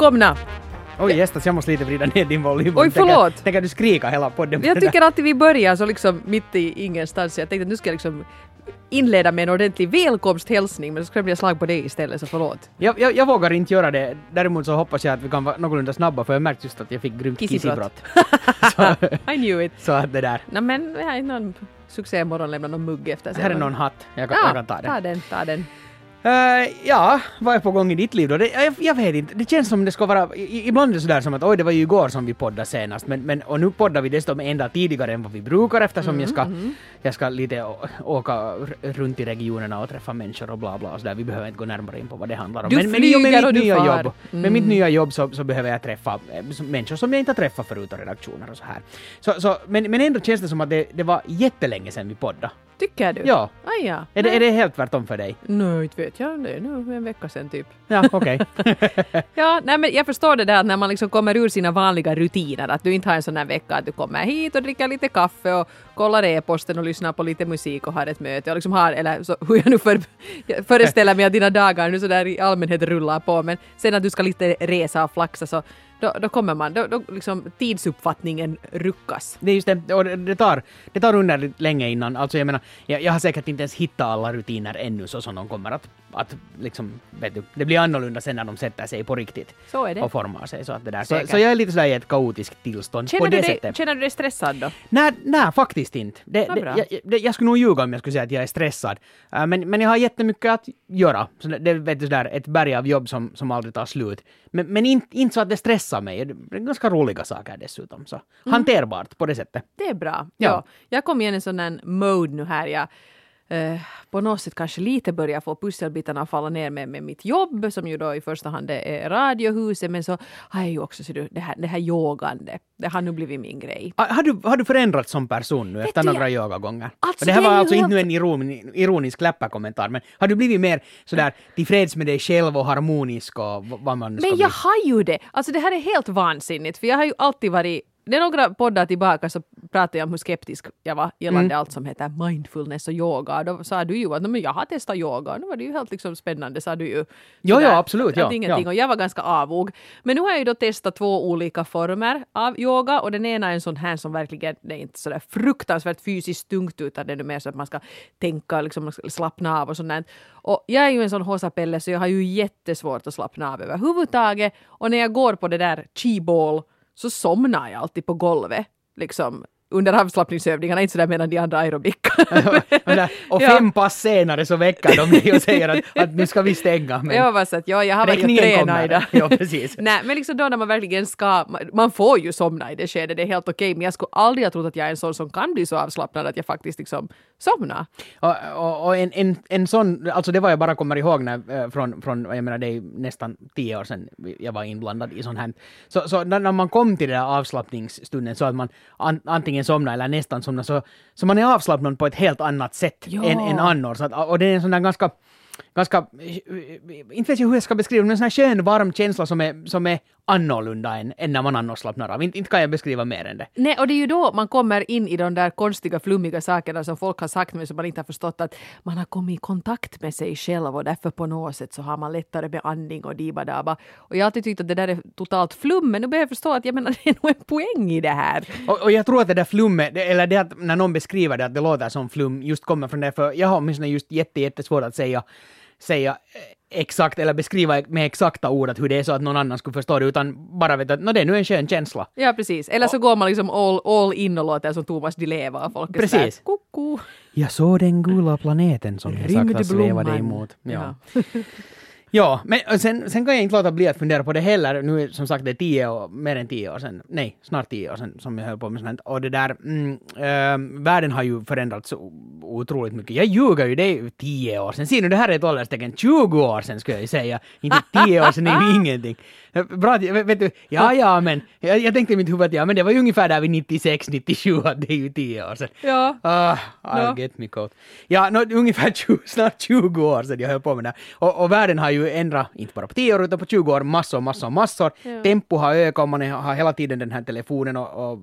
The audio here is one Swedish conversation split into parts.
Välkomna! Oj gästas, jag måste lite vrida ner din volym. Oj, förlåt. Tänker, tänker du skrika hela podden? Jag tycker alltid vi börjar så liksom mitt i ingenstans. Jag tänkte att nu ska jag liksom inleda med en ordentlig välkomsthälsning men så ska det bli slag på dig istället så förlåt. Jag, jag, jag vågar inte göra det. Däremot så hoppas jag att vi kan vara någorlunda snabba för jag märkte just att jag fick grymt Kissibrott. I knew it. så att det där. Nej men jag är någon succémorgon lämnar någon mugg efter sig. Här är någon hatt. Jag kan, Ja, jag kan ta den. ta den, ta den. Eh, ja, vad är på gång i ditt liv då? Det, jag, jag vet inte. Det känns som det ska vara... I, ibland är det sådär som att oj, det var ju igår som vi poddade senast, men, men och nu poddar vi dessutom en dag tidigare än vad vi brukar eftersom jag, ska, jag ska lite å, åka runt i regionerna och träffa människor och bla bla och sådär. Vi behöver inte gå närmare in på vad det handlar om. Du men, men i och med mitt du nya far. jobb, med mitt nya jobb så, så behöver jag träffa eh, människor som jag inte har träffat förut och redaktioner och så här. Så, så, men, men ändå känns det som att det, det var jättelänge sedan vi poddade. Tycker du? Ja. Ah, ja. Är det, är det helt tvärtom för dig? Nej, inte vet jag. Det är nu en vecka sedan typ. Ja, okej. Ja, nej men jag förstår det där att när man liksom kommer ur sina vanliga rutiner, att du inte har en sån här vecka att du kommer hit och dricker lite kaffe och kollar e-posten och lyssnar på lite musik och har ett möte och liksom har, eller så, hur jag nu för, jag föreställer mig att dina dagar nu så där i allmänhet rullar på, men sen att du ska lite resa och flaxa så då, då kommer man, då, då liksom tidsuppfattningen ruckas. Det är just det, och det- det tar, det tar underligt länge innan, alltså jag menar, jag, jag har säkert inte ens hittat alla rutiner ännu så som de kommer att, att liksom, vet du, det blir annorlunda sen när de sätter sig på riktigt Så är det. och formar sig så att det där. Så, så jag är lite sådär i ett kaotiskt tillstånd på Känner det du, dig, sättet. känner du dig stressad då? Nej, nej, faktiskt inte. Det, Vad det, jag, jag, jag skulle nog ljuga om jag skulle säga att jag är stressad. Äh, men, men jag har jättemycket att göra. Så det, det vet du, sådär, ett berg av jobb som, som aldrig tar slut. Men, men inte, inte så att det stressar mig. Det är ganska roliga saker dessutom. Så. Hanterbart på det sättet. Det är bra. Ja. Ja. Jag kom igen i en sån här mode nu här. Jag eh, på något sätt kanske lite börjar få pusselbitarna att falla ner med, med mitt jobb som ju då i första hand är radiohuset men så har jag ju också så du, det, här, det här yogande. Det har nu blivit min grej. Har har du, har du förändrats som person nu efter du, några jag- yogagånger? Alltså, det här det var alltså helt- inte nu en iron, ironisk läpparkommentar, men har du blivit mer sådär tillfreds med dig själv och harmonisk och vad man ska Men bli? jag har ju det! Alltså det här är helt vansinnigt för jag har ju alltid varit det är några poddar tillbaka så pratade jag om hur skeptisk jag var gällande Mm. allt som heter mindfulness och yoga. Då sa du ju att "Nej, men jag har testat yoga nu var det ju helt liksom spännande sa du ju. Jo, jo, absolut, ja, ingenting. ja. Och jag var ganska avog. Men nu har jag ju då testat två olika former av yoga och den ena är en sån här som verkligen, det är inte sådär fruktansvärt fysiskt tungt utan det är mer så att man ska tänka liksom man ska slappna av och sånt där. Och jag är ju en sån håsapelle så jag har ju jättesvårt att slappna av överhuvudtaget. Och när jag går på det där chi-ball så somnar jag alltid på golvet. Liksom under avslappningsövningarna, inte sådär medan de andra aerobikar. Och och Ja. fem pass senare så väcker de dig och säger att, att nu ska vi stänga. Men jag var så att ja, jag har varit och tränat i det. kommer. Ja, precis. Nej, men liksom då när man verkligen ska, man- får ju somna i det skedet, det är helt okej, men jag skulle aldrig ha trott att jag är en sån som kan bli så avslappnad att jag faktiskt liksom somnar. Och, och, och en, en, en sån, alltså det var jag bara kommer ihåg när, eh, från, från, jag menar det är nästan tio år sedan jag var inblandad i sånt här. Så, så när, när man kom till den där avslappningsstunden så att man an, antingen somnar eller nästan somnar så, så man är avslappnad på ett helt annat sätt Ja. än, än annars. Och det är en sån där ganska Ganska, inte vet jag hur jag ska beskriva men en sån här skön varm känsla som är, som är annorlunda än, än när man annars slappnar av. Inte, inte kan jag beskriva mer än det. Nej, och det är ju då man kommer in i de där konstiga flummiga sakerna som folk har sagt men som man inte har förstått att man har kommit i kontakt med sig själv och därför på något sätt så har man lättare med andning och dibadaba. Och jag har alltid tyckt att det där är totalt flum, men nu börjar jag förstå att jag menar det är nog en poäng i det här. Och, och jag tror att det där flummet, eller det att när någon beskriver det att det låter som flum, just kommer från det, för jag har åtminstone just jätte, jättesvårt att säga, säga eh, exakt, eller beskriva med exakta ord att hur det är så att någon annan skulle förstå det, utan bara vet att "Nå, det är nu en skön känsla. Ja, precis. Eller så går man liksom all, all in och låter som Thomas Di Leva och folk Precis. sådär, Koko. Jag såg den gula planeten som jag sakta svävade emot. Ja. Ja, Ja, men sen, sen kan jag inte låta bli att fundera på det heller. Nu är som sagt det är tio år, mer än tio år sedan, nej, snart tio år sedan som jag höll på med sånt här. Och det där, mm, äh, världen har ju förändrats så otroligt mycket. Jag ljuger ju, det är ju tio år sedan. Ser nu, det här är ett ålderstecken. 20 år sedan skulle jag ju säga. Inte tio år sedan är ju ingenting. Bra, vet, du, ja, ja, men jag, jag tänkte i mitt huvud att ja, men det var ju ungefär där vid 96, 97, att det är ju tio år sedan. Ja. Ah, I'll Ja. get me caught. Ja, nå, ungefär 20, snart 20 år sedan jag höll på med det. Och, och världen har ju ändrat, inte bara på 10 år utan på 20 år, massor, massor, massor. Ja. Tempo har ökat och man har hela tiden den här telefonen och, och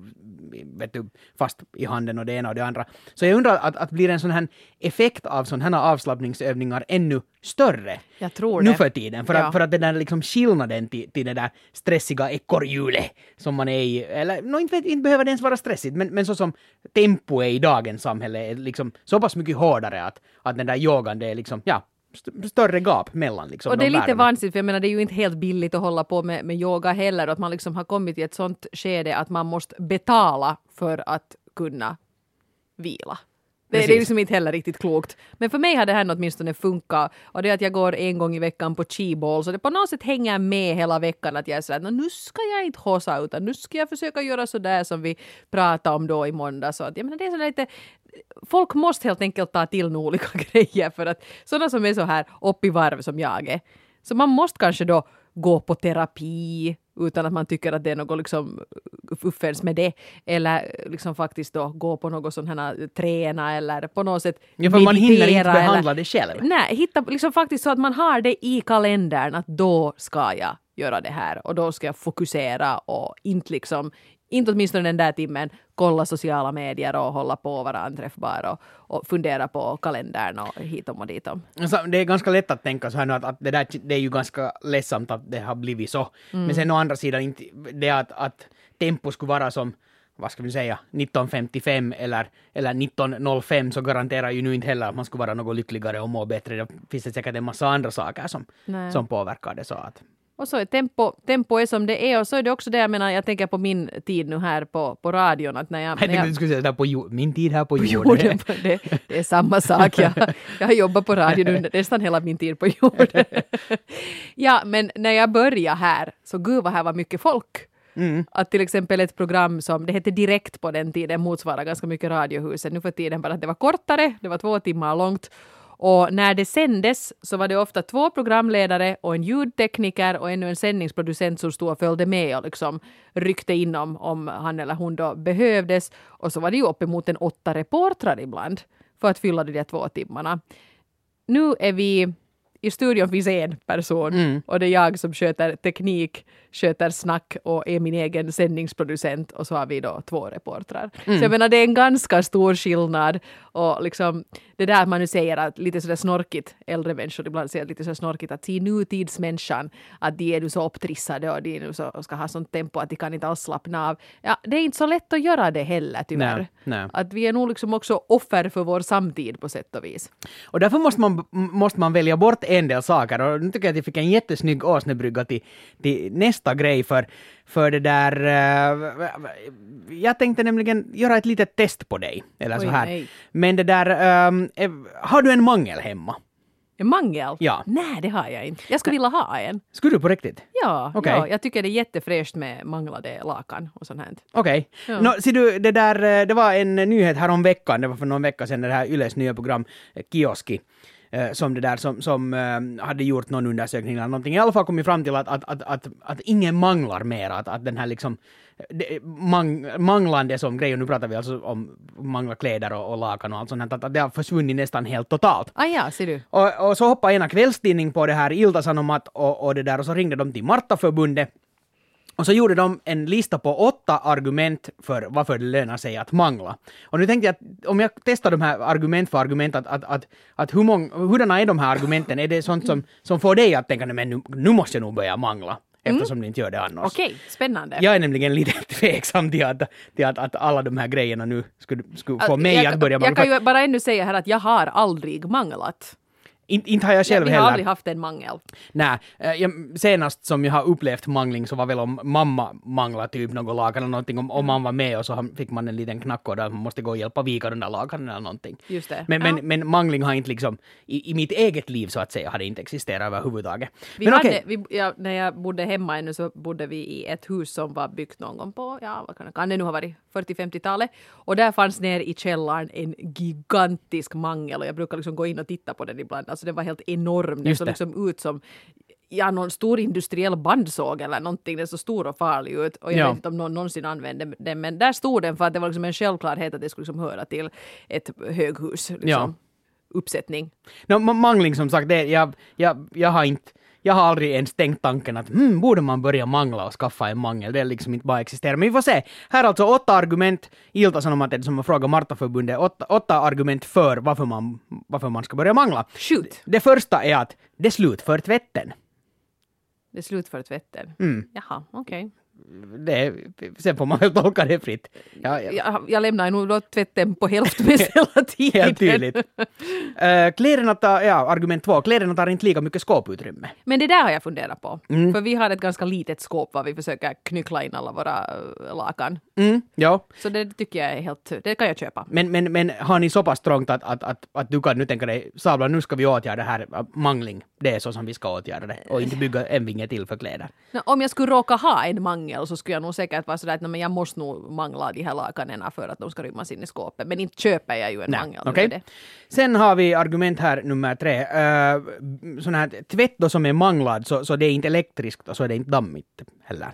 vet du, fast i handen och det ena och det andra. Så jag undrar att, att blir en sån här effekt av sådana här avslappningsövningar ännu större Jag tror nu det. för tiden. För, Ja. att, för att den där liksom skillnaden till, till det där stressiga ekorrhjulet som man är i, eller no, inte, inte behöver det ens vara stressigt, men, men så som tempo är i dagens samhälle är liksom så pass mycket hårdare att, att den där yogan det är liksom, ja, st- större gap mellan liksom Och det är lite världarna. vansinnigt, för jag menar det är ju inte helt billigt att hålla på med, med yoga heller, att man liksom har kommit i ett sånt skede att man måste betala för att kunna vila. Det, det är liksom inte heller riktigt klokt. Men för mig har det här åtminstone funkat. Och det är att jag går en gång i veckan på chi-ball, så det på något sätt hänger med hela veckan att jag är sådär, "Nå, nu ska jag inte hossa, utan nu ska jag försöka göra sådär som vi pratade om då i måndag. Så att, jag menar, det är sådär lite, folk måste helt enkelt ta till nu olika grejer för att sådana som är så här upp i varv som jag är. Så man måste kanske då gå på terapi utan att man tycker att det är något liksom fuffens med det. Eller liksom faktiskt då gå på något sånt här träna eller på något sätt Ja, för man hinner inte meditera eller- behandla det själv. Nej, hitta liksom faktiskt så att man har det i kalendern att då ska jag göra det här och då ska jag fokusera och inte liksom inte åtminstone den där timmen kolla sociala medier och hålla på och vara anträffbar och, och fundera på kalendern och hitom och ditom. Det är ganska lätt att tänka så här nu att, att det, där, det är ju ganska ledsamt att det har blivit så. Men sen å andra sidan inte det att, att tempo skulle vara som vad ska vi säga, 1955 eller, eller 1905 så garanterar ju nu inte heller att man skulle vara något lyckligare och må bättre. Det finns det säkert en massa andra saker som, Nej. som påverkar det så att Och så är tempo, tempo är som det är och så är det också det jag menar, jag tänker på min tid nu här på, på radion att när jag... När jag du skulle säga på min tid här på jorden. jorden. Det, det är samma sak. Jag, jag har jobbat på radion under nästan hela min tid på jorden. Ja, men när jag började här, så gud vad här var mycket folk. Att till exempel ett program som, det hette Direkt på den tiden, motsvarar ganska mycket Radiohuset. Nu för tiden bara att det var kortare, det var två timmar långt. Och när det sändes så var det ofta två programledare och en ljudtekniker och ännu en sändningsproducent som stod och följde med och liksom ryckte in om, om han eller hon då behövdes. Och så var det ju uppemot en åtta reportrar ibland för att fylla de där två timmarna. Nu är vi i studion finns en person och det är jag som sköter teknik, sköter snack och är min egen sändningsproducent och så har vi då två reportrar. Så jag menar det är en ganska stor skillnad och liksom det där man nu säger att lite sådär snorkigt, äldre människor ibland säger lite sådär snorkigt att se nutidsmänniskan att de är nu så upptrissade och de är nu så, ska ha sånt tempo att de kan inte alls slappna av. Ja, det är inte så lätt att göra det heller tyvärr. Nej, nej. Att vi är nog liksom också offer för vår samtid på sätt och vis. Och därför måste man, måste man välja bort en del saker. Och nu tycker jag att jag fick en jättesnygg åsnebrygga till, till nästa grej för, för det där... eh, jag tänkte nämligen göra ett litet test på dig. Eller Oj, så här. nej. Men det där... eh, har du en mangel hemma? En mangel? Ja. Nej, det har jag inte. Jag skulle vilja ha en. Skulle du på riktigt? Ja, Okej. ja, jag tycker det är jättefräscht med manglade lakan och sånt här. Okej. Ja. Nå, ser du, det där, eh, det var en nyhet här om veckan, det var för någon vecka sedan, det här Yles nya program Kioski. Eh, Som det där som, som eh, hade gjort någon undersökning eller någonting. I alla fall kommit fram till att, att, att, att, att ingen manglar mer. Att, att den här liksom det, mang, manglande som grej, och nu pratar vi alltså om mangla kläder och, och lakan och allt sånt att, att det har försvunnit nästan helt totalt. Ah ja, ser du. Och, och så hoppade ena kvällstidning på det här Ilta-Sanomat och, och det där och så ringde de till Martaförbundet och så gjorde de en lista på åtta argument för varför det lönar sig att mangla. Och nu tänkte jag att om jag testar de här argument för argument, att, att, att, att hur många, hurdana är de här argumenten? Är det sånt som, som får dig att tänka, "Nej, men nu, nu måste jag nog börja mangla, eftersom ni inte gör det annars? Okej, spännande. Jag är nämligen lite tveksam till att, till att, att alla de här grejerna nu skulle, skulle få Att mig jag, att börja Jag mangla. kan ju bara ännu säga här att jag har aldrig manglat. Inte, inte har jag själv vi har heller. aldrig haft en mangel. Nej, eh, senast som jag har upplevt mangling så var väl om mamma manglade typ något lakan eller någonting, om, om man var med och så fick man en liten knack och där man måste gå och hjälpa vika den där lakanen eller någonting. Just det. Men, Ja. men, men mangling har inte liksom, i, i mitt eget liv så att säga, har det inte existerat överhuvudtaget. Vi men hade, okej, vi, ja, när jag bodde hemma ännu så bodde vi i ett hus som var byggt någon gång på, ja vad kan det, kan det nu ha varit, 40-50-talet. Och där fanns ner i källaren en gigantisk mangel och jag brukar liksom gå in och titta på den ibland. Alltså den var helt enorm. Den såg liksom ut som ja, någon stor industriell bandsåg eller någonting. Den såg stor och farlig ut. Och jag Ja. vet inte om någon någonsin använde den. Men där stod den för att det var liksom en självklarhet att det skulle liksom höra till ett höghus. Liksom. Ja. Uppsättning. no, ma- mangling som sagt, det, jag, jag, jag har inte jag har aldrig ens tänkt tanken att hmm, borde man börja mangla och skaffa en mangel? Det är liksom inte bara existerar. Men vi får se. Här är alltså åtta argument. Ilta Sanomat som har frågat Martaförbundet. Åtta, åtta argument för varför man, varför man ska börja mangla. Shoot! Det första är att det är slut för tvätten. Det är slut för tvätten? Mm. Jaha, okej. Okay det, sen får man väl tolka det fritt. Ja, ja. Jag, jag lämnar nog då tvätten på hälften hela tiden. Helt tydligt. uh, kläderna tar, ja, argument två, kläderna tar inte lika mycket skåputrymme. Men det där har jag funderat på. Mm. För vi har ett ganska litet skåp var vi försöker knyckla in alla våra uh, lakan. Mm, ja. Så det tycker jag är helt, det kan jag köpa. Men, men, men har ni så pass trångt att, att, att, att du kan nu tänka dig, Sabla nu ska vi åtgärda här, mangling, det är så som vi ska åtgärda det och inte bygga en vinge till för kläder. No, om jag skulle råka ha en mangel så skulle jag nog säkert vara sådär att men jag måste nog mangla de här lakanen för att de ska rymmas in i skåpet. Men inte köper jag ju en Nej, mangel. Okay. Sen har vi argument här nummer tre. Uh, sån här tvätt då som är manglad så, så det är inte elektriskt och så är det inte dammigt heller.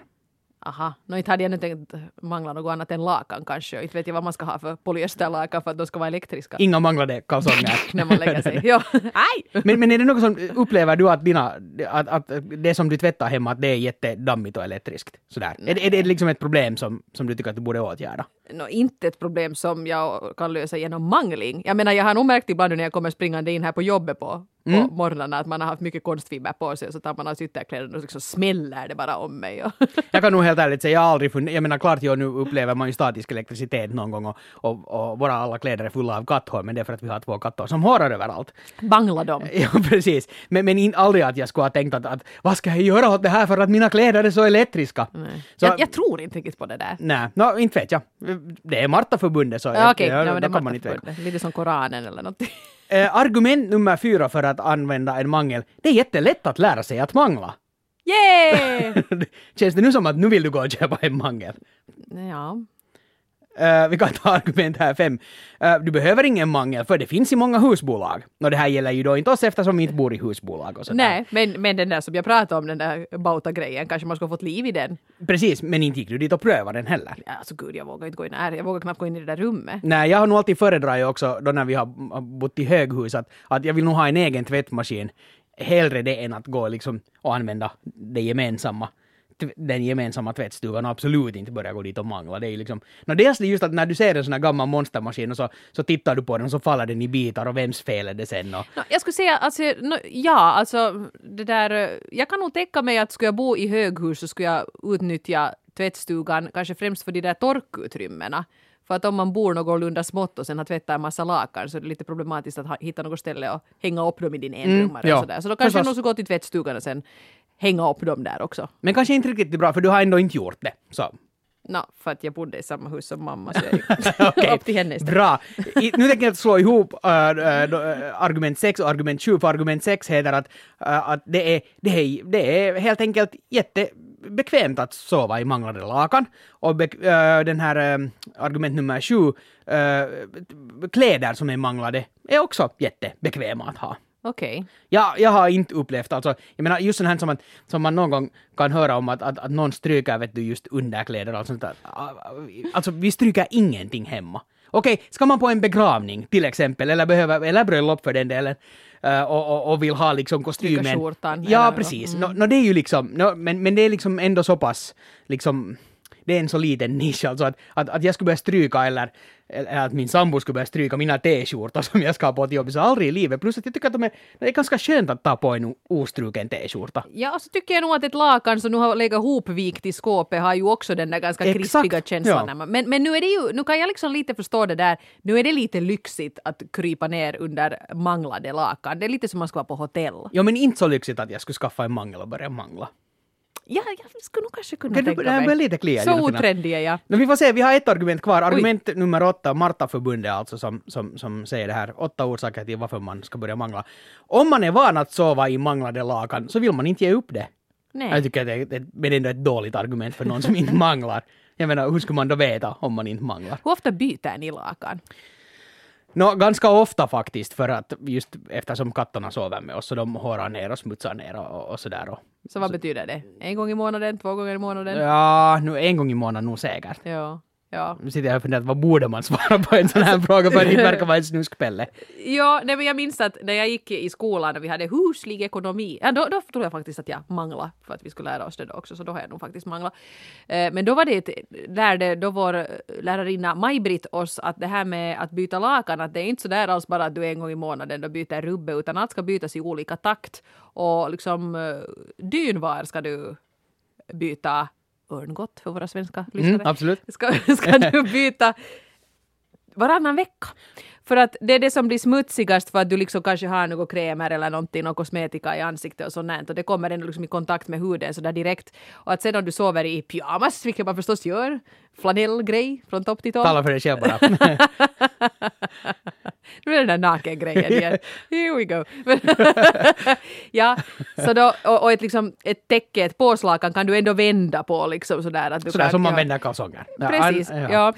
Aha, no inte hade jag nu tänkt mangla något annat än lakan kanske. Inte vet jag vad man ska ha för polyesterlakan för att de ska vara elektriska. Inga manglade kalsonger. När man lägger sig. ja. Aj! Men, men är det något som, upplever du att, dina, att, att det som du tvättar hemma, att det är jättedammigt och elektriskt? Sådär. Är, är det liksom ett problem som, som du tycker att du borde åtgärda? No, inte ett problem som jag kan lösa genom mangling. Jag menar, jag har nog märkt ibland när jag kommer springande in här på jobbet på, mm. på morgnarna att man har haft mycket konstfiber på sig och så tar man av sig ytterkläderna och så liksom smäller det bara om mig. jag kan nog helt ärligt säga, jag har aldrig funnit, jag menar klart jag nu upplever man ju statisk elektricitet någon gång och, och, och våra alla kläder är fulla av katthår men det är för att vi har två katter som hårar överallt. Bangla dem. Ja precis. Men, men in, aldrig att jag skulle ha tänkt att, att vad ska jag göra åt det här för att mina kläder är så elektriska. Så, jag, jag, tror inte riktigt på det där. Nej, no, inte vet jag. Det är Martaförbundet så ja, okay. ja, ja, det kan man inte Lite som Koranen eller något. Eh, argument nummer fyra för att använda en mangel. Det är jättelätt att lära sig att mangla. Yay! Känns det nu som att nu vill du gå och köpa en mangel? Ja. Uh, vi kan ta argument här fem. Uh, du behöver ingen mangel för det finns i många husbolag. Och det här gäller ju då inte oss eftersom vi inte bor i husbolag och sådär. Nej, men, men den där som jag pratade om, den där Bauta-grejen, kanske man skulle ha fått liv i den. Precis, men inte gick du dit och prövade den heller. Ja, alltså gud, jag vågar inte gå in här. Jag vågar knappt gå in i det där rummet. Nej, jag har nog alltid föredragit också då när vi har bott i höghus att, att jag vill nog ha en egen tvättmaskin. Hellre det än att gå liksom och använda det gemensamma den gemensamma tvättstugan och absolut inte börja gå dit och mangla. Det är ju liksom... No, dels det just att när du ser en sån här gammal monstermaskin och så, så tittar du på den och så faller den i bitar och vems fel är det sen? Och... No, jag skulle säga, alltså, no, ja, alltså det där... Jag kan nog tänka mig att skulle jag bo i höghus så skulle jag utnyttja tvättstugan kanske främst för de där torkutrymmena. För att om man bor någorlunda smått och sen har tvättat en massa lakan så är det lite problematiskt att hitta något ställe och hänga upp dem i din enrummare mm, ja. och sådär. Så då kanske jag nog skulle gå till tvättstugan och sen hänga upp dem där också. Men kanske inte riktigt bra för du har ändå inte gjort det. Så. No, för att jag bodde i samma hus som mamma så jag okay. upp till henne istället. Bra. I, nu tänker jag slå ihop uh, uh, argument 6 och argument 7, för argument 6 heter att, uh, att det, är, det, är, det är helt enkelt jättebekvämt att sova i manglade lakan. Och be, den här argument nummer 7, kläder som är manglade, är också jättebekväma att ha. Okej. Okay. Jag, jag har inte upplevt, alltså, jag menar just sånt här som, att, som man någon gång kan höra om att, att, att någon stryker vet du, just underkläder och sånt där. Alltså vi stryker ingenting hemma. Okej, okay, ska man på en begravning till exempel, eller, behöver, eller bröllop för den delen, uh, och, och, och, vill ha liksom kostymen. Skjortan. Ja, precis. Mm. No, no, det är ju liksom, no, men, men det är liksom ändå så pass, liksom, det är en så liten nisch alltså att, att, att jag skulle börja stryka eller, eller att min sambo skulle börja stryka mina t-skjortor som jag ska ha på till jobbet, så aldrig i livet. Plus att jag tycker att de är, det är ganska skönt att ta på en ostruken t-skjorta. Ja, och så tycker jag nog att ett lakan som nu har legat hopvikt i skåpet har ju också den där ganska Exakt, krispiga känslan. Ja. Men, men nu är det ju, nu kan jag liksom lite förstå det där, nu är det lite lyxigt att krypa ner under manglade lakan. Det är lite som man ska vara på hotell. Ja, men inte så lyxigt att jag skulle skaffa en mangel och börja mangla. Ja, jag skulle nog kanske kunna kan tänka du, mig. lite klia Så otrendig är jag. No, vi får se, vi har ett argument kvar. Argument Oj. nummer åtta, Martaförbundet alltså som, som, som säger det här. Åtta orsaker till varför man ska börja mangla. Om man är van att sova i manglade lakan så vill man inte ge upp det. Nej. Jag tycker att det, är ett dåligt argument för någon som inte manglar. Jag menar, hur skulle man då veta om man inte manglar? Hur ofta byter ni lakan? No, ganska ofta faktiskt, för att just eftersom katterna sover med oss så de hårar ner och smutsar ner och, och sådär. Och, så vad så. betyder det? En gång i månaden, två gånger i månaden? Ja, nu en gång i månaden nog säkert. Ja. Ja. Nu sitter jag och funderar, vad borde man svara på en sån här fråga för det inte verkar vara en snuskpelle. Ja, nej, men jag minns att när jag gick i skolan och vi hade huslig ekonomi, ja, då, då tror jag faktiskt att jag manglade för att vi skulle lära oss det då också, så då har jag nog faktiskt manglat. Eh, men då var det, lärde då vår lärarinna Maj-Britt oss att det här med att byta lakan, att det är inte så där alls bara att du en gång i månaden då byter rubbe, utan allt ska bytas i olika takt. Och liksom eh, dynvar ska du byta örngott för våra svenska lyssnare Mm, absolut. ska, ska du byta varannan vecka. För att det är det som blir smutsigast för att du liksom kanske har något krämer eller någonting, någon kosmetika i ansiktet och sånt och det kommer ändå liksom i kontakt med huden så där direkt. Och att sen om du sover i pyjamas, vilket man förstås gör, flanellgrej från topp till tå. Tala för dig själv bara. Nu är det den där nakengrejen igen. Here we go. Ja, så då, och, och ett, liksom, ett täcke, ett påslakan kan du ändå vända på liksom sådär att du Sådär kan, som man ja. vänder kalsonger. Ja, Precis, an- ja.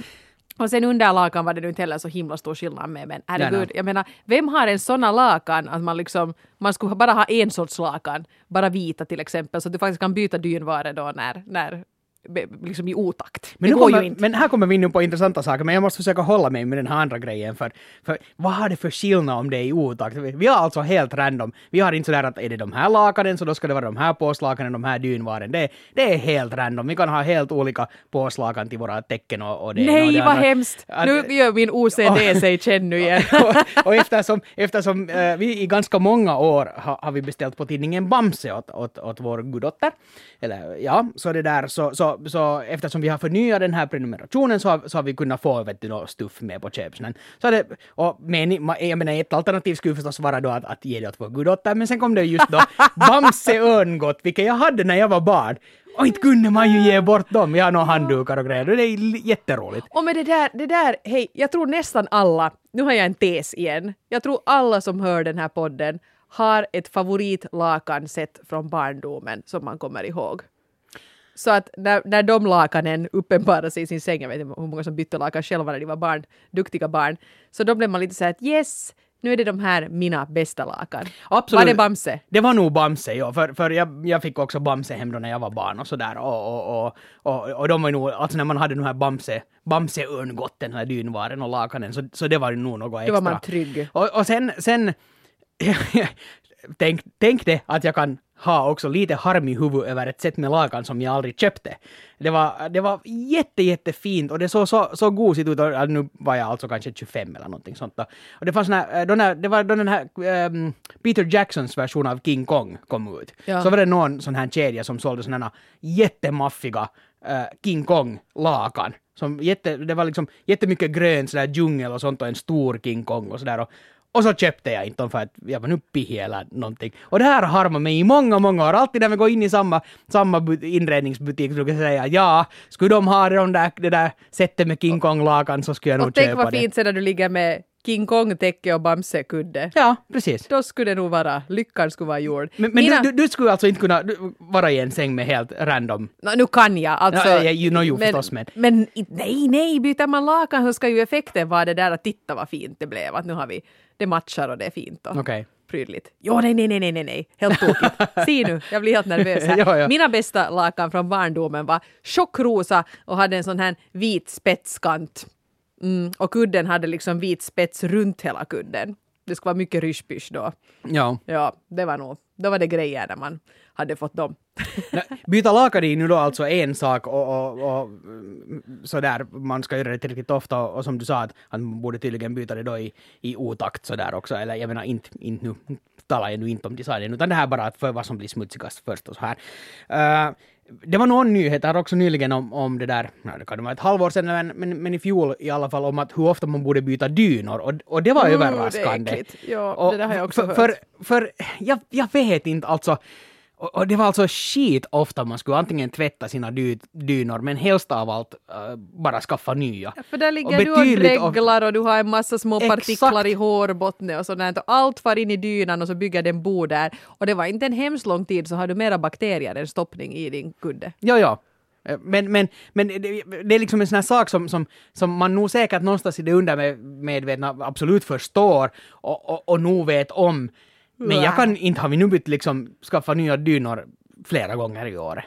Och sen under lakan var det nu inte heller så himla stor skillnad med, men herregud, jag menar, vem har en såna lakan att man liksom, man skulle bara ha en sorts lakan, bara vita till exempel, så att du faktiskt kan byta dynvaror då när, när liksom i otakt. Men, det nu går kommer, ju inte. men här kommer vi nu på intressanta saker, men jag måste försöka hålla mig med den här andra grejen. För, för vad har det för skillnad om det är i otakt? Vi har alltså helt random. Vi har inte sådär att är det de här lakanen så då ska det vara de här påslakanen, de här dynvaren. Det, det är helt random. Vi kan ha helt olika påslakan till våra tecken och, och det ena och Nej det vad andra. hemskt! Att- Nu gör min OCD sig känd nu igen. och, och eftersom, eftersom eh, vi i ganska många år ha, har vi beställt på tidningen Bamse åt, åt, åt vår guddotter, eller ja, så det där, så, så, så eftersom vi har förnyat den här prenumerationen så har, så har vi kunnat få vet du, något stuff med på köpsnön. Så det, och men, jag menar, ett alternativ skulle förstås vara då att, att ge det åt vår guddotter, men sen kom det just då Bamse örngott, vilket jag hade när jag var barn. Och inte kunde man ju ge bort dem. Jag har några handdukar och grejer. Det är jätteroligt. Och med det där, det där, hej, jag tror nästan alla, nu har jag en tes igen, jag tror alla som hör den här podden har ett favoritlakanset från barndomen som man kommer ihåg. Så att när, när de lakanen uppenbarar sig i sin säng, jag vet inte hur många som bytte lakan själva när de var barn, duktiga barn, så då blev man lite så här att yes, nu är det de här mina bästa lakan. Absolut. Var det Bamse? Det var nog Bamse, ja. För, för jag, jag fick också Bamse hem då när jag var barn och sådär. Och, och, och, och, och de var nog, alltså när man hade den här Bamse, Bamse-örngotten, här dynvaren och lakanen, så, så det var ju nog något Då extra. var man trygg. Och, och sen, sen tänk, tänk det att jag kan ha också lite harm i huvudet över ett sätt med lakan som jag aldrig köpte. Det var, det var jätte, jättefint och det såg så, så gosigt ut. Och, ja, nu var jag alltså kanske 25 eller någonting sånt. Då. Och det, fanns sån här, eh, då när, det var då den här ehm, Peter Jacksons version av King Kong kom ut. Ja. Så var det någon sån här kedja som sålde såna här jättemaffiga eh, King Kong-lakan. Som jätte, det var liksom jättemycket grön sådär djungel och sånt och en stor King Kong och sådär. Och, och så köpte jag inte dem för att jag var nu pihig eller någonting. Och det här har harmat mig i många, många år. Alltid när vi går in i samma, samma bu- inredningsbutik brukar jag säga ja, skulle de ha de där, det där sättet med King Kong-lakan så skulle jag nog Och tänk köpa vad det. fint sen när du ligger med King Kong-täcke och Bamse-kudde. Ja, precis. Då skulle det nog vara, lyckan skulle vara gjord. Men, men Mina- du, du, du skulle alltså inte kunna du, vara i en säng med helt random Nå, nu kan jag alltså. Ja, ja, ju- nå, jo, förstås, men- men nej, nej, byter man lakan så ska ju effekten vara det där att titta vad fint det blev. Att nu har vi, det matchar och det är fint och Okej. prydligt. Jo, nej, nej, nej, nej, nej, helt tokigt. Se nu, jag blir helt nervös här. Ja, ja. Mina bästa lakan från barndomen var tjockrosa och hade en sån här vit spetskant. Mm, och kudden hade liksom vit spets runt hela kudden. Det skulle vara mycket ryschpysch då. Ja. Ja, det var nog, då var det grejer när man hade fått dem. Nej, Byta lakan är nu då alltså en sak och, och, och mm, sådär, man ska göra det tillräckligt ofta och, och som du sa att han borde tydligen byta det då i, i otakt sådär också, eller jag menar inte, inte nu talar jag nu inte om designen utan det här bara för vad som blir smutsigast först och så här. Eh, det var någon nyhet här också nyligen om, om det där, det kan vara ett halvår sedan, men, men, men i fjol i alla fall om att hur ofta man borde byta dynor och, och det var Mm, överraskande. det är äckligt. Ja, Och det där har jag också för, hört. För, för jag, jag vet inte alltså. Och, och det var alltså skit ofta man skulle antingen tvätta sina dy, dynor men helst av allt eh, bara skaffa nya. För där Och ligger du och betydligt of- dreglar och du har en massa små Exakt. partiklar i hårbottnen och sådant. Och allt far in i dynan och så bygger den bo där. Och det var inte en hemskt lång tid så har du mera bakterier än stoppning i din kudde. Ja, ja. Eh, Men, men, men det, det är liksom en sån här sak som, som, som man nog säkert någonstans i det undermedvetna absolut förstår och, och, och nog vet om. Men jag kan inte, har vi nu bytt liksom skaffa nya dynor flera gånger i år.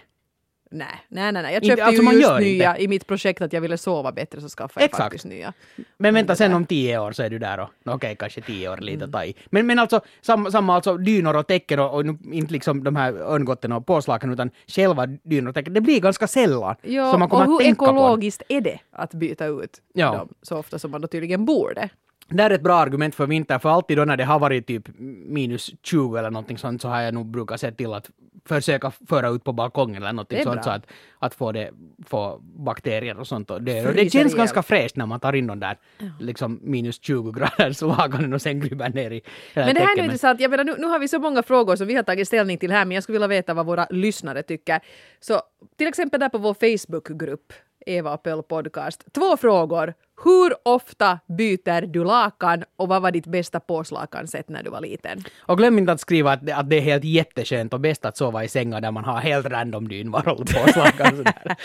Nej, nej, nej. nej. Jag Inte- köpte alltså, ju just nya inte. i mitt projekt att jag ville sova bättre så skaffade jag Exakt. faktiskt nya. Men vänta, sen om tio år så är du där och okej, kanske tio år Mm. lite att ta i. Men, men alltså samma, samma alltså dynor och täcken och, och inte liksom de här örngotten och påslakan utan själva dynor och täcken, det blir ganska sällan. Ja, så man kommer och hur att tänka på det. ekologiskt är det att byta ut Ja. dem så ofta som man då tydligen borde? Det är ett bra argument för vinter, för alltid då när det har varit typ minus 20 eller någonting sånt så har jag nog brukat se till att försöka föra ut på balkongen eller någonting sånt bra. så att, att få, det, få bakterier och sånt. Och det, och det känns ganska fräscht när man tar in de där liksom minus 20 graders laganen och sen kryper ner i Men det här är nu intressant. Jag menar, nu, nu har vi så många frågor som vi har tagit ställning till här, men jag skulle vilja veta vad våra lyssnare tycker. Så till exempel där på vår Facebookgrupp, Eva och Pöll podcast. Två frågor. Hur ofta byter du lakan och vad var ditt bästa påslakansätt när du var liten? Och glöm inte att skriva att det, att det är helt jätteskönt och bäst att sova i sängar där man har helt random dynvaror på slakan sådär.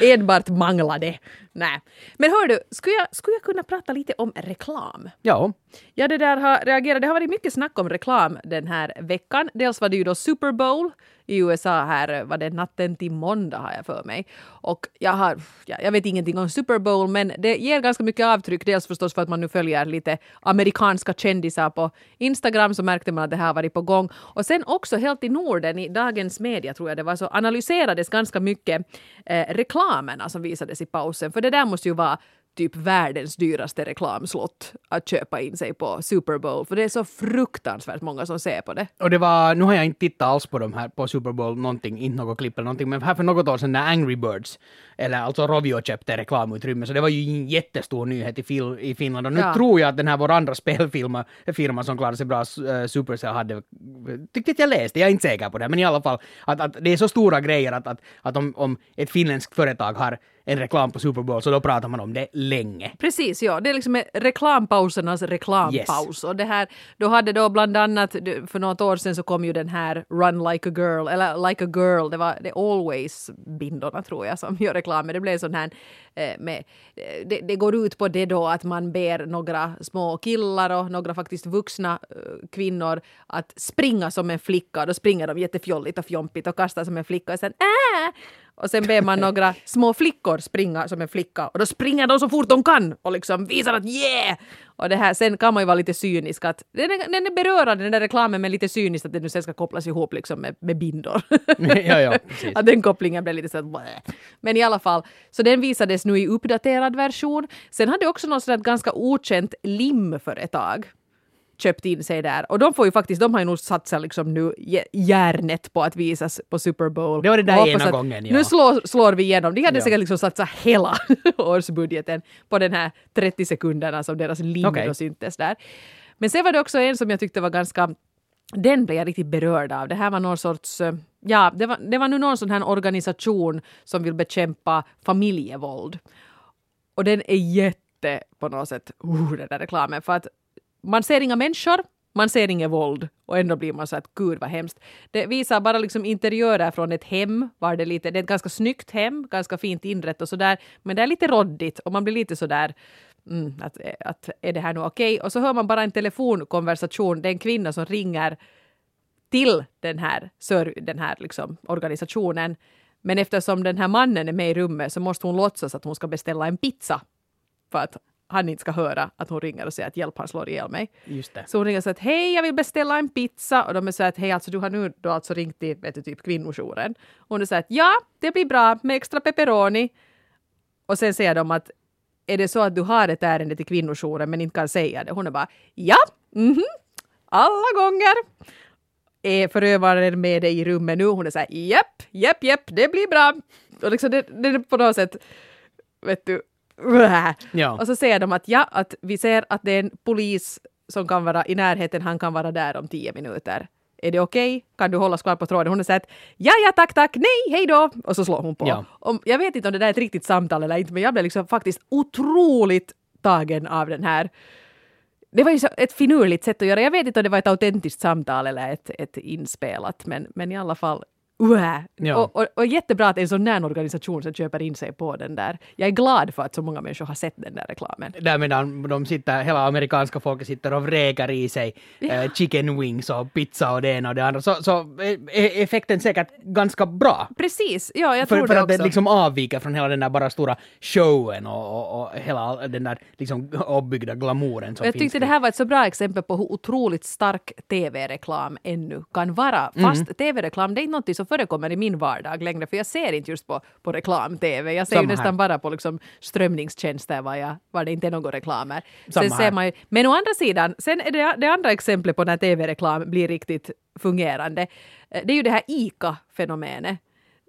Enbart manglade. Nej. Men hör du, skulle jag, skulle jag kunna prata lite om reklam? Ja, Ja, det där har reagerat. Det har varit mycket snack om reklam den här veckan. Dels var det ju då Super Bowl i USA här, var det natten till måndag har jag för mig. Och jag har, ja, jag vet ingenting om Super Bowl, men det det ger ganska mycket avtryck. Dels förstås för att man nu följer lite amerikanska kändisar på Instagram så märkte man att det här har varit på gång. Och sen också helt i Norden, i Dagens Media tror jag det var, så analyserades ganska mycket eh, reklamerna som visades i pausen. För det där måste ju vara typ världens dyraste reklamslott att köpa in sig på Super Bowl. För det är så fruktansvärt många som ser på det. och det var, nu har jag inte tittat alls på de här på Super Bowl någonting, inte något klipp eller någonting, men här för något år sedan när Angry Birds, eller alltså Rovio köpte reklamutrymme, så det var ju en jättestor nyhet i, fil, i Finland. Och nu Ja. tror jag att den här vår andra spelfirma firma som klarade sig bra, uh, Supercell, hade, tyckte att jag läste, jag är inte säker på det, men i alla fall, att, att det är så stora grejer att, att, att om, om ett finländskt företag har en reklam på Super Bowl, så då pratar man om det länge. Precis, ja. Det är liksom reklampausernas reklampaus. Och det här, då hade då bland annat, för något år sedan så kom ju den här Run like a girl, eller Like a girl, det var det Always-bindorna tror jag som gör reklam. Men det blev sån här eh, med, eh, det, det går ut på det då att man ber några små killar och några faktiskt vuxna eh, kvinnor att springa som en flicka. Då springer de jättefjolligt och fjompigt och kastar som en flicka och sen äh! Och sen ber man några små flickor springa som en flicka och då springer de så fort de kan och liksom visar att yeah! Och det här, sen kan man ju vara lite cynisk att den är, den är berörande den där reklamen men lite cyniskt att det nu sen ska kopplas ihop liksom med, med bindor. ja, ja, precis. att den kopplingen blev lite så att. Men i alla fall, så den visades nu i uppdaterad version. Sen hade också något sådant ganska okänt limföretag köpt in sig där. Och de får ju faktiskt, de har ju nog satsat liksom nu jä- järnet på att visas på Super Bowl. Det var det där ena gången, ja. Nu slår, slår vi igenom. De hade Ja. säkert liksom satsat hela årsbudgeten på den här 30 sekunderna som deras Okej. då syntes där. Men sen var det också en som jag tyckte var ganska den blev jag riktigt berörd av. Det här var någon sorts, eh, ja, det var, det var nu någon sån här organisation som vill bekämpa familjevåld. Och den är jätte, på något sätt, uh, den där reklamen. För att man ser inga människor, man ser inget våld och ändå blir man så att gud vad hemskt. Det visar bara liksom interiörer från ett hem, var det lite, det är ett ganska snyggt hem, ganska fint inrett och sådär, men det är lite råddigt och man blir lite sådär Mm, att, att är det här nu okej? Och så hör man bara en telefonkonversation, det är en kvinna som ringer till den här, den här liksom, organisationen. Men eftersom den här mannen är med i rummet så måste hon låtsas att hon ska beställa en pizza för att han inte ska höra att hon ringer och säger att hjälp, han slår ihjäl mig. Just det. Så hon ringer och säger att hej, jag vill beställa en pizza. Och de så att hej, alltså du har nu då alltså ringt till vet du, typ kvinnojouren. Och hon så att ja, det blir bra med extra pepperoni. Och sen säger de att är det så att du har ett ärende till kvinnojouren men inte kan säga det? Hon är bara ja, mhm, alla gånger. Är förövaren med dig i rummet nu? Hon är så här japp, japp, japp, det blir bra. Och liksom det, det är på något sätt, vet du. Ja. Och så säger de att ja, att vi ser att det är en polis som kan vara i närheten, han kan vara där om tio minuter. Är det okej? Kan du hålla kvar på tråden? Hon säger att ja, ja, tack, tack, nej, hej då! Och så slår hon på. Ja. Om, jag vet inte om det där är ett riktigt samtal eller inte, men jag blev liksom faktiskt otroligt tagen av den här det var ju ett finurligt sätt att göra. Jag vet inte om det var ett autentiskt samtal eller ett, ett inspelat, men, men i alla fall Uä. Ja. Och, och, och jättebra att en sån här organisation som köper in sig på den där. Jag är glad för att så många människor har sett den där reklamen. Där medan de sitter, hela amerikanska folket sitter och vräker i sig eh, chicken wings och pizza och det ena och det andra. Så, så är är effekten säkert ganska bra. Precis, ja jag För, tror för det att också. det liksom avviker från hela den där bara stora showen och, och, och hela den där liksom uppbyggda glamouren som jag tyckte det här var ett så bra exempel på hur otroligt stark tv-reklam ännu kan vara. Mm. Fast tv-reklam det är inte något som förekommer i min vardag längre för jag ser inte just på, på reklam-tv. Jag ser Samma ju nästan här. bara på liksom strömningstjänster var, jag, var det inte är några reklamer. Samma Sen ser man ju, men å andra sidan, sen är det, det andra exemplet på när tv-reklam blir riktigt fungerande. eh, Det är ju det här ICA-fenomenet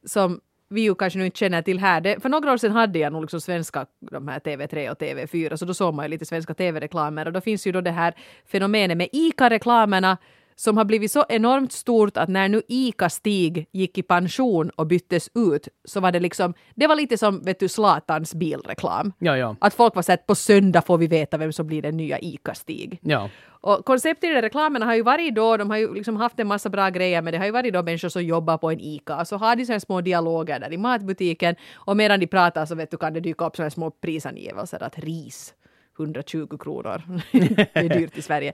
som vi ju kanske nu inte känner till här. Det, för några år sedan hade jag nog liksom svenska, de här TV3 och TV4, så då såg man ju lite svenska TV-reklamer och då finns ju då det här fenomenet med ICA-reklamerna som har blivit så enormt stort att när nu ICA-Stig gick i pension och byttes ut så var det liksom, det var lite som vet du Zlatans bilreklam. Ja, ja. Att folk var så att på söndag får vi veta vem som blir den nya ICA-Stig. Ja. Och konceptet i de reklamerna har ju varit då, de har ju liksom haft en massa bra grejer, men det har ju varit då människor som jobbar på en ICA, så har de här små dialoger där i matbutiken, och medan de pratar så vet du kan det dyka upp här små prisangivelser att ris 120 kronor. det är dyrt i Sverige.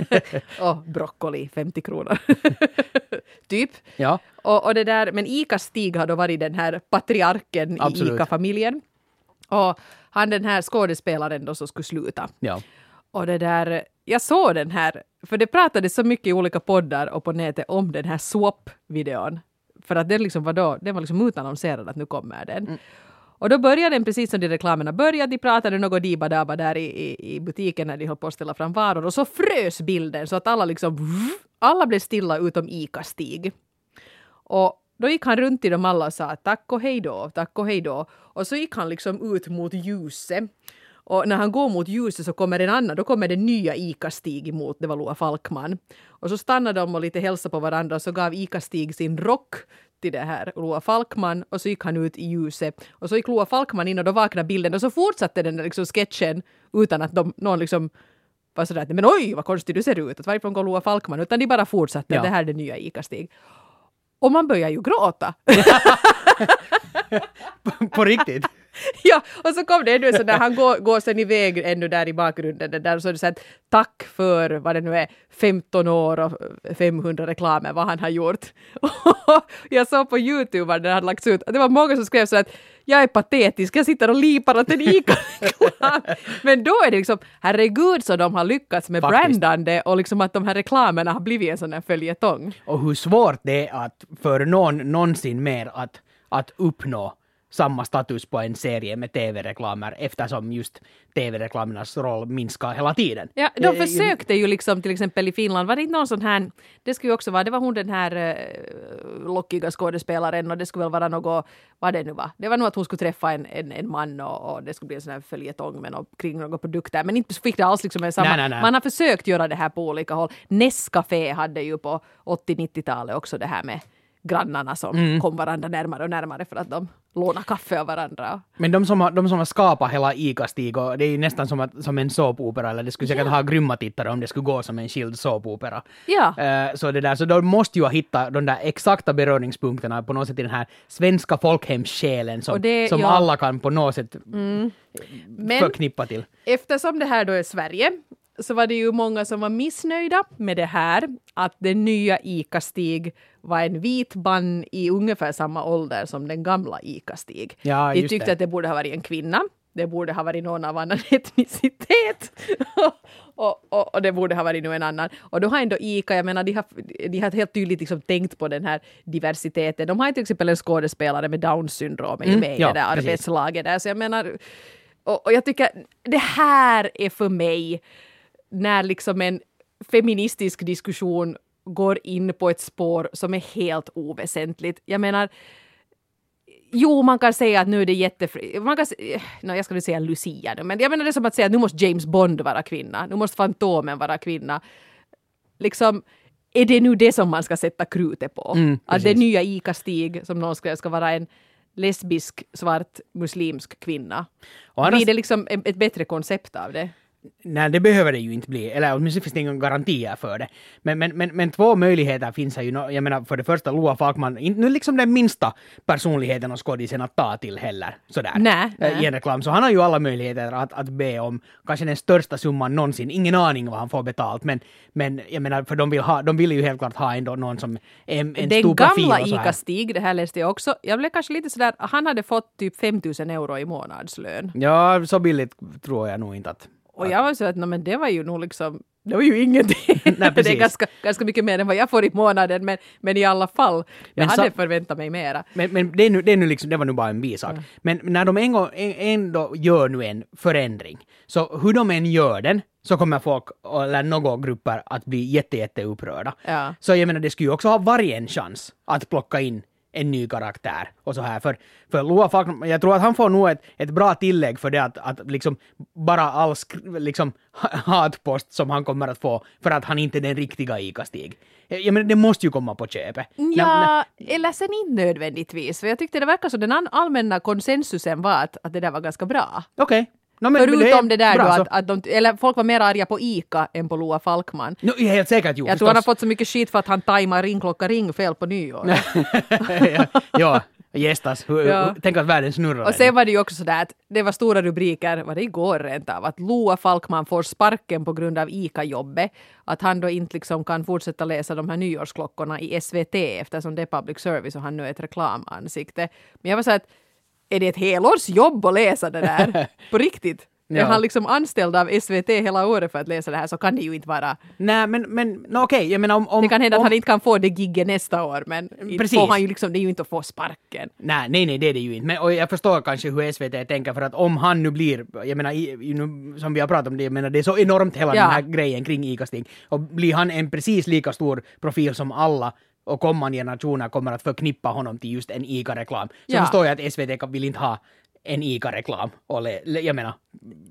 och broccoli 50 kronor. typ. Ja. Och, och det där, men ICA-Stig har då varit den här patriarken Absolut. i ICA-familjen. Och han den här skådespelaren då som skulle sluta. Ja. Och det där, jag såg den här, för det pratades så mycket i olika poddar och på nätet om den här swap-videon. För att den liksom var då, den var liksom utannonserad att nu kommer den. Och då började den precis som de reklamerna började, de pratade något diba-daba där i, i, i butiken när de höll på att ställa fram varor och så frös bilden så att alla liksom, alla blev stilla utom ICA-Stig. Och då gick han runt till dem alla och sa tack och hej då, tack och hej då. Och så gick han liksom ut mot ljuset. Och när han går mot ljuset så kommer en annan, då kommer den nya ICA-Stig emot, det var Loa Falkman. Och så stannade de och lite hälsade på varandra och så gav ICA-Stig sin rock till det här Loa Falkman och så gick han ut i ljuset. Och så gick Loa Falkman in och då vaknade bilden och så fortsatte den där liksom sketchen utan att de, någon liksom var sådär att men oj vad konstig du ser ut, att varifrån går Loa Falkman? Utan de bara fortsatte, Ja. det här är det nya ICA-Stig. Och man börjar ju gråta. På riktigt? ja, och så kom det ännu sån där, han går, går sen iväg ännu där i bakgrunden, det där, så är det så att tack för vad det nu är, 15 år och 500 reklamer, vad han har gjort. jag såg på Youtube när det hade lagts ut, det var många som skrev så att jag är patetisk, jag sitter och lipar åt en ICA-reklam. Men då är det liksom, herregud så de har lyckats med Faktiskt. brandande och liksom att de här reklamerna har blivit en sån här följetong. Och hur svårt det är att för någon någonsin mer att, att uppnå samma status på en serie med tv-reklamer eftersom just tv-reklamernas roll minskar hela tiden. Ja, Eh, de försökte ju liksom till exempel i Finland, var det inte någon sån här, det skulle ju också vara, det var hon den här uh, lockiga skådespelaren och det skulle väl vara något, vad det nu var, det var nog att hon skulle träffa en, en, en man och, och det skulle bli en sån här följetong med något, kring några produkter, men inte fick det alls liksom samma, Nej, nej, nej. man har försökt göra det här på olika håll. Nescafé hade ju på 80-90-talet också det här med grannarna som Mm. kom varandra närmare och närmare för att de lånade kaffe av varandra. Men de som, har, de som har skapat hela ICA-Stig, det är ju nästan som, att, som en såpopera, eller det skulle säkert ha grymma tittare om det skulle gå som en skild såpopera. Ja. Eh, så, det där, så de måste ju ha hittat de där exakta beröringspunkterna på något sätt i den här svenska folkhemssjälen som, det- som ja. alla kan på något sätt Men- förknippa till. Eftersom det här då är Sverige så var det ju många som var missnöjda med det här att den nya ICA-Stig var en vit man i ungefär samma ålder som den gamla ICA-Stig. Ja, De tyckte det. att det borde ha varit en kvinna. Det borde ha varit någon av annan etnicitet. och, och, och det borde ha varit nu en annan. Och då har ändå ICA, jag menar, de har, de har helt tydligt liksom tänkt på den här diversiteten. De har till exempel en skådespelare med Downs syndrom Mm, med ja, i det där precis. arbetslaget där. Så jag menar, och, och jag tycker det här är för mig när liksom en feministisk diskussion går in på ett spår som är helt oväsentligt. Jag menar, Jo, man kan säga att nu är det jättefri... Man kan, no, jag ska inte säga Lucia nu, men jag menar det är som att säga att nu måste James Bond vara kvinna, nu måste Fantomen vara kvinna. Liksom, är det nu det som man ska sätta krutet på? Mm, att det nya ICA-Stig, som någon skrev, ska vara en lesbisk, svart, muslimsk kvinna. Blir det liksom ett bättre koncept av det? Nej, det behöver det ju inte bli. Eller åtminstone finns det inga garantier för det. Men, men, men, men två möjligheter finns här ju. Jag menar, för det första, Loa Falkman, inte nu liksom den minsta personligheten och skådisen att ta till heller. Sådär. Nej, eh, I en reklam. Så han har ju alla möjligheter att, att be om kanske den största summan någonsin. Ingen aning vad han får betalt. Men, men jag menar, för de vill, ha, de vill ju helt klart ha ändå någon som en, en Den stor profil gamla så här. Ica-Stig, det här läste jag också, jag blev kanske lite sådär, han hade fått typ 5000 euro i månadslön. Ja, så billigt tror jag nog inte att... Och jag var så att, "Nå, men det var ju nog liksom, det var ju ingenting. det precis. är ganska, ganska mycket mer än vad jag får i månaden, men, men i alla fall, jag Men hade så- förväntat mig mera. Men, men det, är nu, det, är nu liksom, det var nu bara en bisak. Men när de en gång, en, ändå gör nu en förändring, så hur de än gör den, så kommer folk, eller några grupper, att bli jätte, jätte upprörda. Ja. Så jag menar, det skulle ju också ha varje en chans att plocka in en ny karaktär och så här. För, för Loa Falkman, jag tror att han får nog ett, ett bra tillägg för det att, att liksom bara all liksom hatpost som han kommer att få för att han inte är den riktiga Ica-Stig. Jag jag menar, det måste ju komma på köpet. När- när- Ja, eller sen inte nödvändigtvis. För jag tyckte det verkar som den allmänna konsensusen var att, att det där var ganska bra. Okej. No, men- Förutom är det där bra, då att, att de, eller folk var mer arga på Ica än på Loa Falkman. No, helt säkert jo, Jag tror han har fått så mycket skit för att han tajmar ringklocka ring fel på nyår. ja, ja, gästas. Ja. Tänk att världen snurrar. Och sen var det ju också sådär att det var stora rubriker, var det igår rent av, att Loa Falkman får sparken på grund av ICA-jobbet. Att han då inte liksom kan fortsätta läsa de här nyårsklockorna i SVT eftersom det är public service och han nu är ett reklamansikte. Men jag var så att är det ett helårsjobb att läsa det där? På riktigt? Är Ja. han liksom anställd av SVT hela året för att läsa det här så kan det ju inte vara. Nej, men, men no, okej, jag menar om... om Det kan hända om, att han inte kan få det gigget nästa år men Precis. får han ju liksom, det är ju inte att få sparken. Nej, nej, nej, det är det ju inte. Men, och jag förstår kanske hur SVT tänker för att om han nu blir, jag menar, i, nu, som vi har pratat om det, jag menar det är så enormt hela Ja. den här grejen kring Ica-Stig. Och blir han en precis lika stor profil som alla och kommande generationer kommer att förknippa honom till just en ICA-reklam. Så Ja. förstår jag att SVT vill inte ha en ICA-reklam. Jag menar,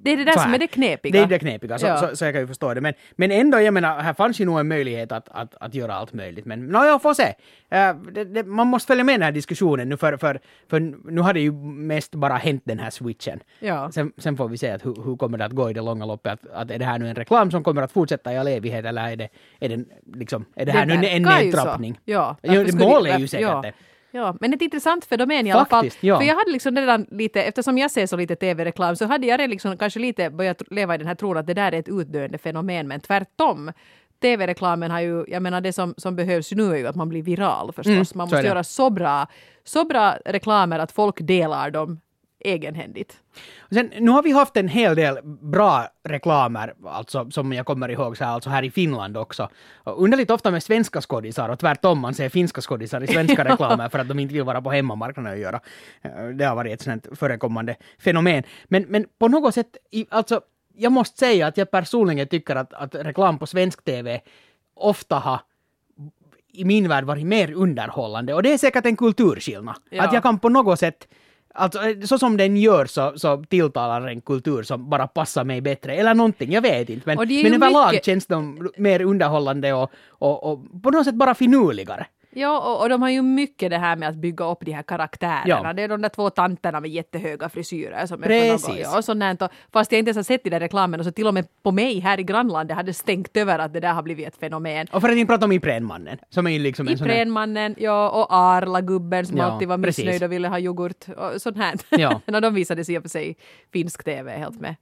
Det är det där som är det knepiga. Det är det knepiga, så, Ja. så, så jag kan ju förstå det. Men, men ändå, jag menar, här fanns ju nog en möjlighet att, att, att göra allt möjligt. Men no, jag får se. Eh, det, det, man måste följa med den här diskussionen nu, för, för, för nu har det ju mest bara hänt den här switchen. Ja. Sen, sen får vi se att hur, hur kommer det att gå i det långa loppet. Att, att är det här nu en reklam som kommer att fortsätta i all evighet, eller är det, är det, liksom, är det här nu en nedtrappning? Ja, det- är ju säkert ja. det. Ja, men ett intressant fenomen i alla fall. Faktiskt, ja. För jag hade liksom redan lite, eftersom jag ser så lite tv-reklam, så hade jag redan liksom kanske lite börjat leva i den här tron att det där är ett utdöende fenomen, men tvärtom. TV-reklamen har ju, jag menar det som, som behövs nu är ju att man blir viral förstås. Mm, man så måste det. göra så bra, så bra reklamer att folk delar dem egenhändigt. Sen, nu har vi haft en hel del bra reklamer, alltså, som jag kommer ihåg, så här, alltså här i Finland också. Och underligt ofta med svenska skådisar och tvärtom, man ser finska skådisar i svenska reklamer för att de inte vill vara på hemmamarknaden och göra. Eh, Det har varit ett sånt förekommande fenomen. Men, men på något sätt, alltså, jag måste säga att jag personligen tycker att, att reklam på svensk TV ofta har i min värld varit mer underhållande. Och det är säkert en kulturskillnad. Ja. Att jag kan på något sätt Alltså så som den gör så, så tilltalar en kultur som bara passar mig bättre. Eller någonting, jag vet inte. Men, men överlag mycket- känns de mer underhållande och, och, och på något sätt bara finurligare. Ja, och, och de har ju mycket det här med att bygga upp de här karaktärerna. Ja. Det är de där två tanterna med jättehöga frisyrer som är Precis. på något, ja, och sånt. Och Fast jag inte ens har sett i den reklamen och så till och med på mig här i grannlandet hade stängt över att det där har blivit ett fenomen. Och för att inte prata om Iprenmannen, som är liksom en här... Ja, och Arla-gubben som Ja, alltid var precis. missnöjd och ville ha yoghurt och sånt här. Ja. När de visade sig i och för sig finsk TV helt med,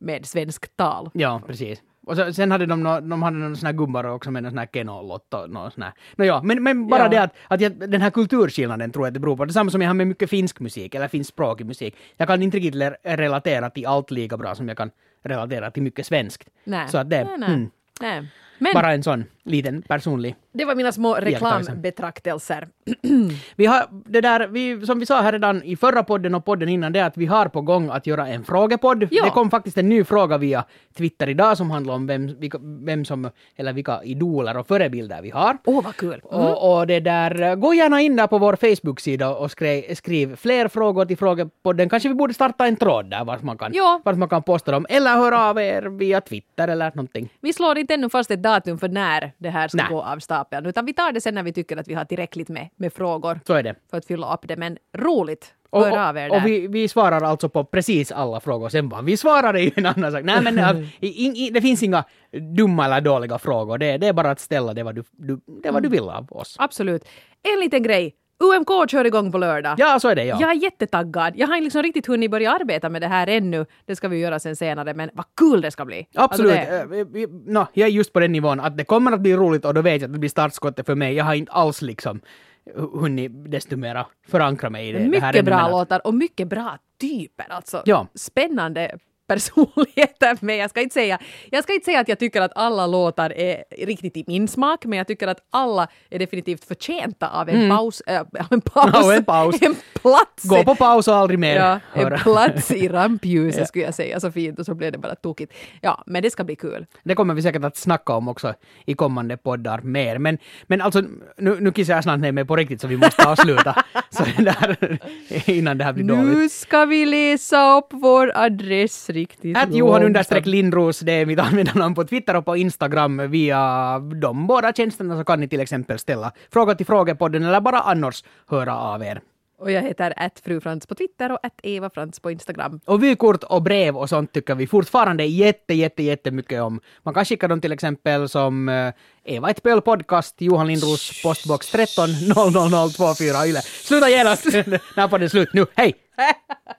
med svensk tal. Ja, precis. Och så, sen hade de, nå, de hade någon sån här gubbar också med någon sån här Keno-lott och någon sån här. Nå ja, men, men bara Ja. det att, att jag, den här kulturskillnaden tror jag att det beror på. Detsamma som jag har med mycket finsk musik eller finskspråkig musik. Jag kan inte riktigt relatera till allt lika bra som jag kan relatera till mycket svenskt. Nej. Så att det, nej, nej. Mm, nej. Men bara en sån liten personlig det var mina små reklambetraktelser. Vi har det där, vi, som vi sa här redan i förra podden och podden innan det, att vi har på gång att göra en frågepodd. Ja. Det kom faktiskt en ny fråga via Twitter idag som handlar om vem, vilka, vem som, eller vilka idoler och förebilder vi har. Åh, vad kul! Mm. Och, och det där, gå gärna in där på vår Facebook-sida och skriv, skriv fler frågor till frågepodden. Kanske vi borde starta en tråd där vart man kan, Ja. vart man kan posta dem. Eller höra av er via Twitter eller någonting. Vi slår inte ännu fast ett datum för när det här ska Nej. gå av stapeln, utan vi tar det sen när vi tycker att vi har tillräckligt med, med frågor Så är det. för att fylla upp det. Men roligt! Och, Hör av er och, där. och vi, vi svarar alltså på precis alla frågor. Sen bara, vi svarar är ju en annan sak. Nej men äh, i, i, det finns inga dumma eller dåliga frågor. Det, det är bara att ställa det vad du, du, det vad du vill av oss. Absolut. En liten grej. UMK kör igång på lördag. Ja, så är det ja. Jag är jättetaggad. Jag har liksom riktigt hunnit börja arbeta med det här ännu. Det ska vi göra sen senare, men vad kul det ska bli! Absolut. Alltså det, vi- nå, jag är just på den nivån att det kommer att bli roligt och då vet jag att det blir startskottet för mig. Jag har inte alls liksom hunnit desto mera förankra mig i det, det här mycket bra låtar och mycket bra typer. Alltså, Ja. Spännande personligheter. Men jag ska, inte säga, jag ska inte säga att jag tycker att alla låtar är riktigt i min smak, men jag tycker att alla är definitivt förtjänta av en paus. Äh, en paus. Ja, en paus. en plats. Gå på paus och aldrig mer Ja, en plats i rampljuset Ja. skulle jag säga. Så fint och så blev det bara tokigt. Ja, men det ska bli kul. Det kommer vi säkert att snacka om också i kommande poddar mer. Men, men alltså, nu, nu kissar jag snart ner mig på riktigt så vi måste avsluta så där, innan det här blir dåligt. Nu ska vi läsa upp vår adress riktigt Att Johan understreck Lindros, det är mitt användarnamn på Twitter och på Instagram. Via de båda tjänsterna så kan ni till exempel ställa frågor till Frågepodden eller bara annars höra av er. Och jag heter att frufrans på Twitter och att Eva Frans på Instagram. Och vykort och brev och sånt tycker vi fortfarande jätte, jätte, jättemycket om. Man kan skicka dem till exempel som eh, Eva ett pöl podcast, Johan Lindros postbox 13 00024 Yle. Sluta genast! När får det slut nu? Hej!